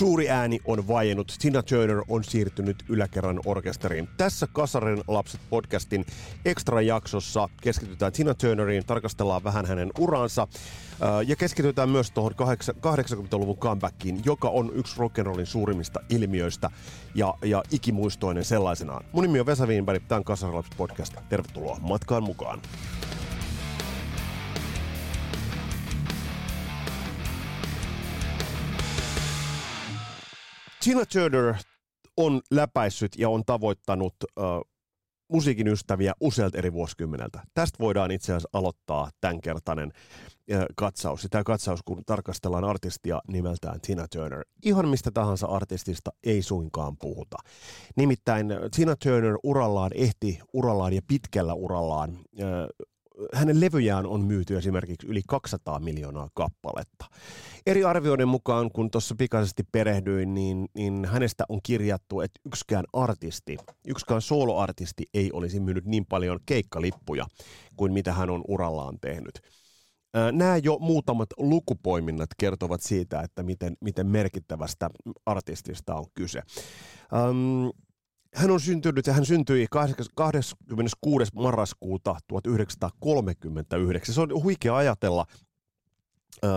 Suuri ääni on vajennut. Tina Turner on siirtynyt yläkerran orkesteriin. Tässä Kasarin lapset podcastin ekstra jaksossa keskitytään Tina Turneriin, tarkastellaan vähän hänen uransa ja keskitytään myös tuohon 80-luvun comebackiin, joka on yksi rock'n'rollin suurimmista ilmiöistä ja, ja ikimuistoinen sellaisenaan. Mun nimi on Vesa Wienberg, tämä on Kasarin lapset podcast. Tervetuloa matkaan mukaan. Tina Turner on läpäissyt ja on tavoittanut äh, musiikin ystäviä usealta eri vuosikymmeneltä. Tästä voidaan itse asiassa aloittaa tämänkertainen äh, katsaus. Tämä katsaus, kun tarkastellaan artistia nimeltään Tina Turner. Ihan mistä tahansa artistista ei suinkaan puhuta. Nimittäin Tina Turner urallaan ehti urallaan ja pitkällä urallaan äh, hänen levyjään on myyty esimerkiksi yli 200 miljoonaa kappaletta. Eri arvioiden mukaan, kun tuossa pikaisesti perehdyin, niin, niin hänestä on kirjattu, että yksikään artisti, yksikään soloartisti ei olisi myynyt niin paljon keikkalippuja kuin mitä hän on urallaan tehnyt. Nämä jo muutamat lukupoiminnat kertovat siitä, että miten, miten merkittävästä artistista on kyse. Um, hän on syntynyt ja hän syntyi 26. marraskuuta 1939. Se on huikea ajatella. Öö,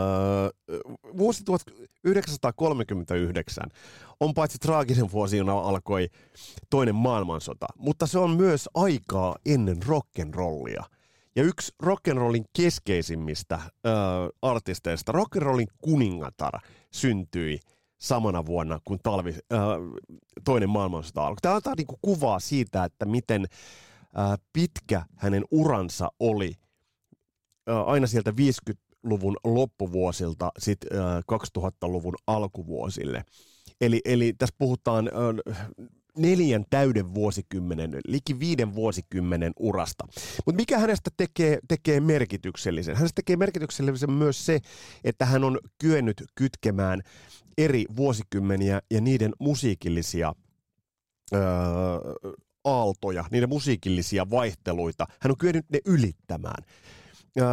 vuosi 1939 on paitsi traagisen vuosi, jona alkoi toinen maailmansota, mutta se on myös aikaa ennen rock'n'rollia. Ja yksi rock'n'rollin keskeisimmistä öö, artisteista, rock'n'rollin kuningatar, syntyi – samana vuonna, kun talvi, äh, toinen maailmansota alkoi. Tämä antaa niin kuin kuvaa siitä, että miten äh, pitkä hänen uransa oli äh, aina sieltä 50-luvun loppuvuosilta sit, äh, 2000-luvun alkuvuosille. Eli, eli tässä puhutaan äh, neljän täyden vuosikymmenen, liki viiden vuosikymmenen urasta. Mutta mikä hänestä tekee, tekee merkityksellisen? Hänestä tekee merkityksellisen myös se, että hän on kyennyt kytkemään eri vuosikymmeniä ja niiden musiikillisia öö, aaltoja, niiden musiikillisia vaihteluita. Hän on kyennyt ne ylittämään. Öö,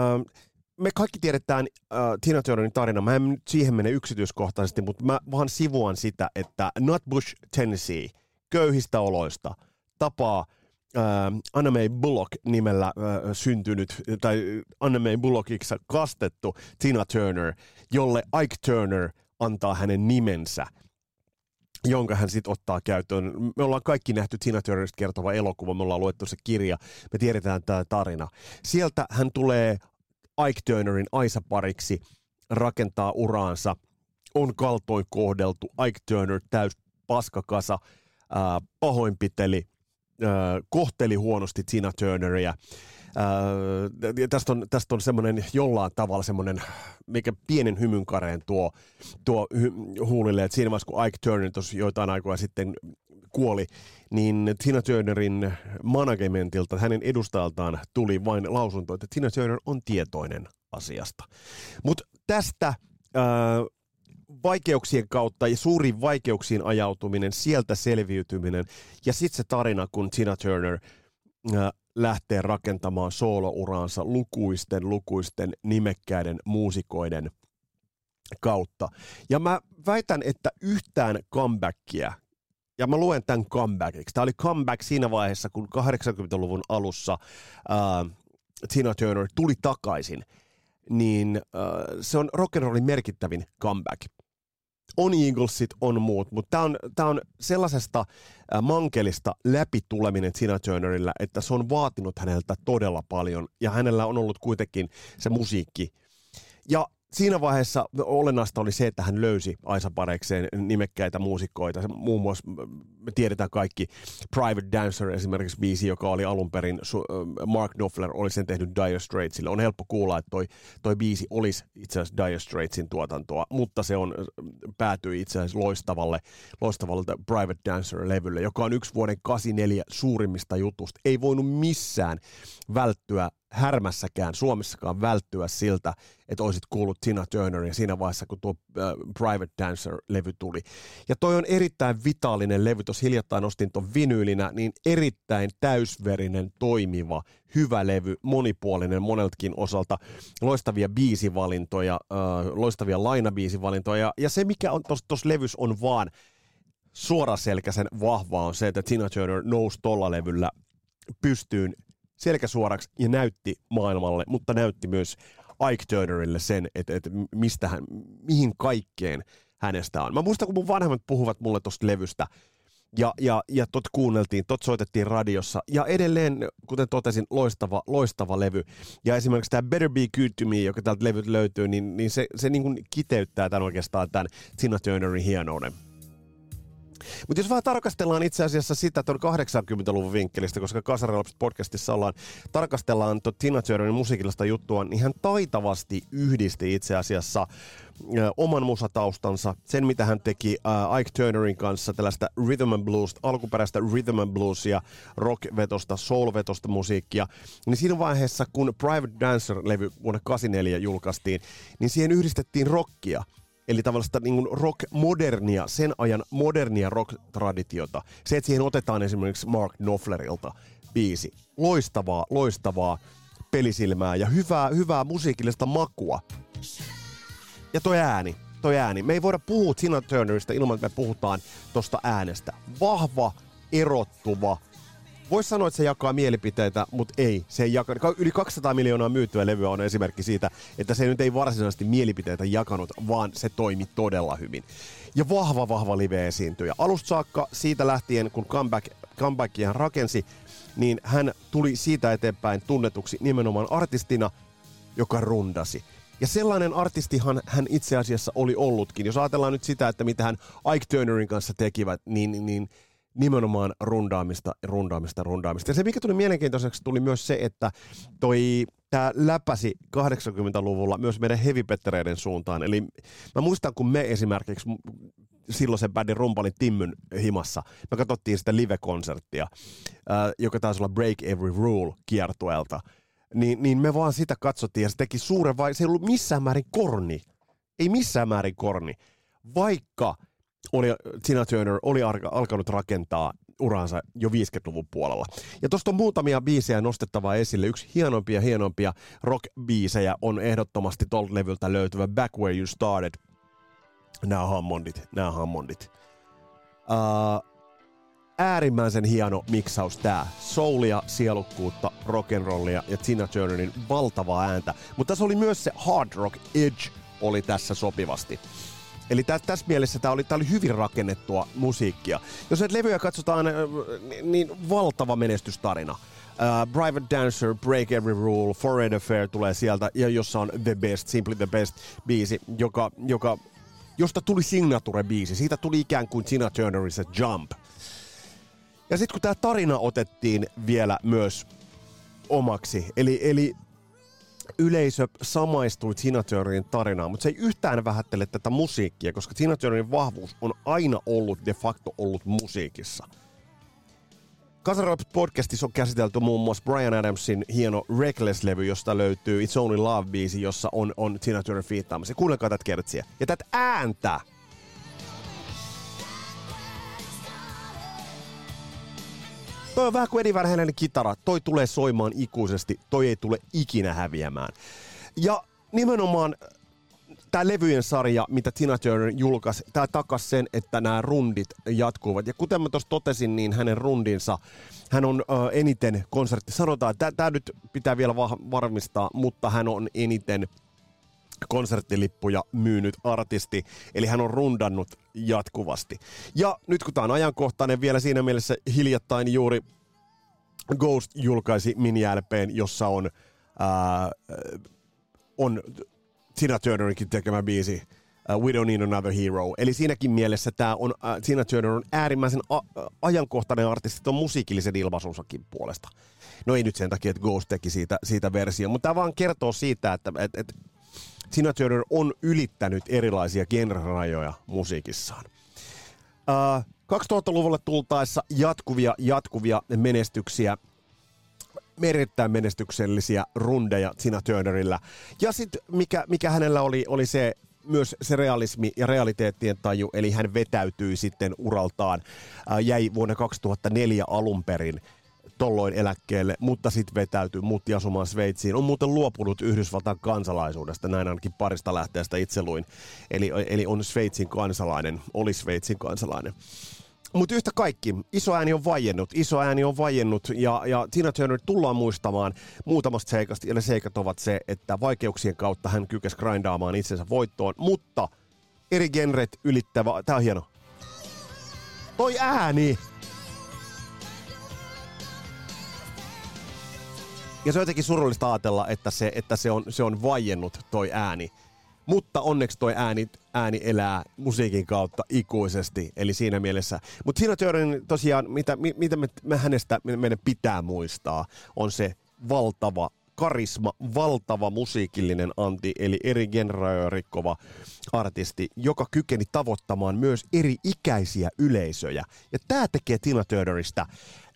me kaikki tiedetään äh, Tina Turnerin tarina. Mä en nyt siihen mene yksityiskohtaisesti, mutta mä vaan sivuan sitä, että Nutbush, Tennessee, köyhistä oloista, tapaa äh, May Bullock nimellä äh, syntynyt, tai May Bullockiksi kastettu Tina Turner, jolle Ike Turner antaa hänen nimensä jonka hän sitten ottaa käyttöön. Me ollaan kaikki nähty Tina Turnerista kertova elokuva, me ollaan luettu se kirja, me tiedetään tämä tarina. Sieltä hän tulee Ike Turnerin Aisa-pariksi, rakentaa uraansa, on kaltoin kohdeltu, Ike Turner täys paskakasa, ää, pahoinpiteli, ää, kohteli huonosti Tina Turneria, Ää, tästä on, tästä on semmoinen jollain tavalla semmoinen, mikä pienen hymynkareen tuo, tuo hy, huulille, että siinä vaiheessa kun Ike Turner tuossa joitain aikoja sitten kuoli, niin Tina Turnerin managementilta, hänen edustajaltaan tuli vain lausunto, että Tina Turner on tietoinen asiasta. Mutta tästä ää, vaikeuksien kautta ja suuriin vaikeuksiin ajautuminen, sieltä selviytyminen ja sitten se tarina, kun Tina Turner ää, lähtee rakentamaan soolouransa lukuisten, lukuisten nimekkäiden muusikoiden kautta. Ja mä väitän, että yhtään comebackia, ja mä luen tämän comebackiksi. Tämä oli comeback siinä vaiheessa, kun 80-luvun alussa äh, Tina Turner tuli takaisin, niin äh, se on rock'n'rollin merkittävin comeback on Eaglesit, on muut, mutta tämä on, tää on sellaisesta mankelista läpituleminen Tina Turnerillä, että se on vaatinut häneltä todella paljon, ja hänellä on ollut kuitenkin se musiikki. Ja siinä vaiheessa olennaista oli se, että hän löysi Aisa Parekseen nimekkäitä muusikkoita. Muun muassa me tiedetään kaikki Private Dancer esimerkiksi biisi, joka oli alun perin Mark Knopfler oli sen tehnyt Dire Straitsille. On helppo kuulla, että toi, toi biisi olisi itse asiassa Dire Straitsin tuotantoa, mutta se on päätyi itse asiassa loistavalle, loistavalle Private Dancer-levylle, joka on yksi vuoden 84 suurimmista jutusta. Ei voinut missään välttyä härmässäkään Suomessakaan välttyä siltä, että olisit kuullut Tina Turnerin siinä vaiheessa, kun tuo Private Dancer-levy tuli. Ja toi on erittäin vitaalinen levy. Tuossa hiljattain ostin ton vinyylinä, niin erittäin täysverinen, toimiva, hyvä levy, monipuolinen moneltakin osalta. Loistavia biisivalintoja, loistavia lainabiisivalintoja. Ja, se, mikä on tuossa levyssä on vaan suoraselkäisen vahvaa on se, että Tina Turner nousi tolla levyllä pystyyn selkäsuoraksi ja näytti maailmalle, mutta näytti myös Ike Turnerille sen, että, että mistä hän, mihin kaikkeen hänestä on. Mä muistan, kun mun vanhemmat puhuvat mulle tuosta levystä, ja, ja, ja tot kuunneltiin, tot soitettiin radiossa, ja edelleen, kuten totesin, loistava, loistava levy. Ja esimerkiksi tämä Better Be Good To Me, joka täältä levyt löytyy, niin, niin se, se niin kuin kiteyttää tämän oikeastaan tämän Tina Turnerin hienouden. Mutta jos vähän tarkastellaan itse asiassa sitä tuon 80-luvun vinkkelistä, koska Kasarilapset podcastissa ollaan, tarkastellaan tuon Tina Turnerin musiikillista juttua, niin hän taitavasti yhdisti itse asiassa oman musataustansa, sen mitä hän teki uh, Ike Turnerin kanssa, tällaista rhythm and blues, alkuperäistä rhythm and bluesia, rock-vetosta, soul-vetosta musiikkia, niin siinä vaiheessa, kun Private Dancer-levy vuonna 84 julkaistiin, niin siihen yhdistettiin rockia – Eli tavallaan niin rock-modernia, sen ajan modernia rock-traditiota. Se, että siihen otetaan esimerkiksi Mark Knopflerilta biisi. Loistavaa, loistavaa pelisilmää ja hyvää, hyvää musiikillista makua. Ja toi ääni, toi ääni. Me ei voida puhua Tina Turnerista ilman, että me puhutaan tosta äänestä. Vahva, erottuva, Voisi sanoa, että se jakaa mielipiteitä, mutta ei. Se ei jaka... Yli 200 miljoonaa myytyä levyä on esimerkki siitä, että se nyt ei varsinaisesti mielipiteitä jakanut, vaan se toimi todella hyvin. Ja vahva, vahva live-esiintyjä. Alusta saakka siitä lähtien, kun comeback, comebackia hän rakensi, niin hän tuli siitä eteenpäin tunnetuksi nimenomaan artistina, joka rundasi. Ja sellainen artistihan hän itse asiassa oli ollutkin. Jos ajatellaan nyt sitä, että mitä hän Ike Turnerin kanssa tekivät, niin, niin nimenomaan rundaamista, rundaamista, rundaamista. Ja se, mikä tuli mielenkiintoiseksi, tuli myös se, että toi tämä läpäsi 80-luvulla myös meidän hevipettereiden suuntaan. Eli mä muistan, kun me esimerkiksi silloisen bändin rumpalin Timmyn himassa, me katsottiin sitä live-konserttia, joka taisi olla Break Every Rule kiertueelta, niin, niin me vaan sitä katsottiin ja se teki suuren vai... Se ei ollut missään määrin korni. Ei missään määrin korni. Vaikka – oli, Tina Turner oli alkanut rakentaa uransa jo 50-luvun puolella. Ja tuosta on muutamia biisejä nostettavaa esille. Yksi hienompia hienompia rock-biisejä on ehdottomasti tuolta levyltä löytyvä Back Where You Started. Nämä Hammondit, nämä Hammondit. Uh, äärimmäisen hieno miksaus tää. Soulia, sielukkuutta, rock'n'rollia ja Tina Turnerin valtavaa ääntä. Mutta tässä oli myös se hard rock edge oli tässä sopivasti. Eli tä, tässä mielessä tämä oli, oli hyvin rakennettua musiikkia. Jos näitä levyjä katsotaan, niin, valtava menestystarina. Uh, Private Dancer, Break Every Rule, Foreign Affair tulee sieltä, ja jossa on The Best, Simply The Best biisi, joka, joka, josta tuli signature-biisi. Siitä tuli ikään kuin Tina Turnerissa Jump. Ja sitten kun tämä tarina otettiin vielä myös omaksi, eli, eli yleisö samaistui Tina Turnerin tarinaan, mutta se ei yhtään vähättele tätä musiikkia, koska Tina Turnerin vahvuus on aina ollut de facto ollut musiikissa. Kasarops podcastissa on käsitelty muun muassa Brian Adamsin hieno Reckless-levy, josta löytyy It's Only Love-biisi, jossa on, on Tina Turner fiittaamassa. Kuunnelkaa tätä kertsiä. Ja tätä ääntä Toi on vähän kuin Eddie Van kitara. Toi tulee soimaan ikuisesti. Toi ei tule ikinä häviämään. Ja nimenomaan tämä levyjen sarja, mitä Tina Turner julkaisi, tämä takas sen, että nämä rundit jatkuvat. Ja kuten mä tuossa totesin, niin hänen rundinsa, hän on uh, eniten konsertti, sanotaan, että tämä nyt pitää vielä va- varmistaa, mutta hän on eniten konserttilippuja myynyt artisti, eli hän on rundannut jatkuvasti. Ja nyt kun tämä on ajankohtainen vielä siinä mielessä hiljattain juuri Ghost julkaisi mini jossa on, ää, on Tina Turnerinkin tekemä biisi uh, We Don't Need Another Hero. Eli siinäkin mielessä tämä on, uh, Tina Turner on äärimmäisen a- ajankohtainen artisti tuon musiikillisen ilmaisunsakin puolesta. No ei nyt sen takia, että Ghost teki siitä, siitä versio, mutta tämä vaan kertoo siitä, että et, et Tina Turner on ylittänyt erilaisia genrerajoja musiikissaan. Uh, 2000-luvulle tultaessa jatkuvia, jatkuvia menestyksiä. erittäin menestyksellisiä rundeja Tina Turnerilla. Ja sitten mikä, mikä hänellä oli, oli se myös se realismi ja realiteettien taju, eli hän vetäytyi sitten uraltaan, ää, jäi vuonna 2004 alun perin tolloin eläkkeelle, mutta sitten vetäytyi, muutti asumaan Sveitsiin. On muuten luopunut Yhdysvaltain kansalaisuudesta, näin ainakin parista lähteestä itse luin. Eli, eli on Sveitsin kansalainen, oli Sveitsin kansalainen. Mutta yhtä kaikki, iso ääni on vajennut, iso ääni on vajennut ja, ja Tina Turner tullaan muistamaan muutamasta seikasta, ja ne seikat ovat se, että vaikeuksien kautta hän kykesi grindaamaan itsensä voittoon, mutta eri genret ylittävä, tää on hieno. Toi ääni! Ja se on jotenkin surullista ajatella, että se, että se, on, se on vajennut toi ääni. Mutta onneksi toi ääni, ääni elää musiikin kautta ikuisesti, eli siinä mielessä. Mutta siinä Turnerin tosiaan, mitä, mitä me, me hänestä meidän pitää muistaa, on se valtava karisma, valtava musiikillinen anti, eli eri genreja rikkova artisti, joka kykeni tavoittamaan myös eri ikäisiä yleisöjä. Ja tämä tekee Tina Turnerista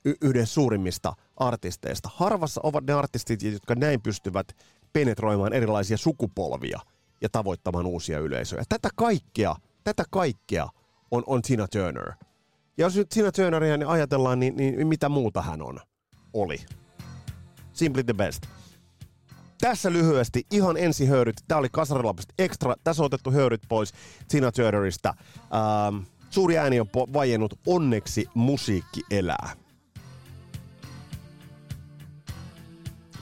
y- yhden suurimmista artisteista. Harvassa ovat ne artistit, jotka näin pystyvät penetroimaan erilaisia sukupolvia ja tavoittamaan uusia yleisöjä. Tätä kaikkea, tätä kaikkea on, on Tina Turner. Ja jos nyt Tina Turneria niin ajatellaan, niin, niin mitä muuta hän on? Oli. Simply the best. Tässä lyhyesti ihan ensi höyryt. Tämä oli Kasarilapset Extra. Tässä on otettu höyryt pois Tina Turnerista. Ähm, suuri ääni on vajennut. Onneksi musiikki elää.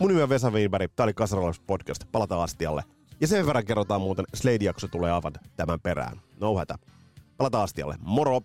Mun nimi on Vesa Wienberg, tää oli Kasaralais podcast, palataan astialle. Ja sen verran kerrotaan muuten, Slade-jakso tulee avata tämän perään. No hätä. Palataan astialle. Moro!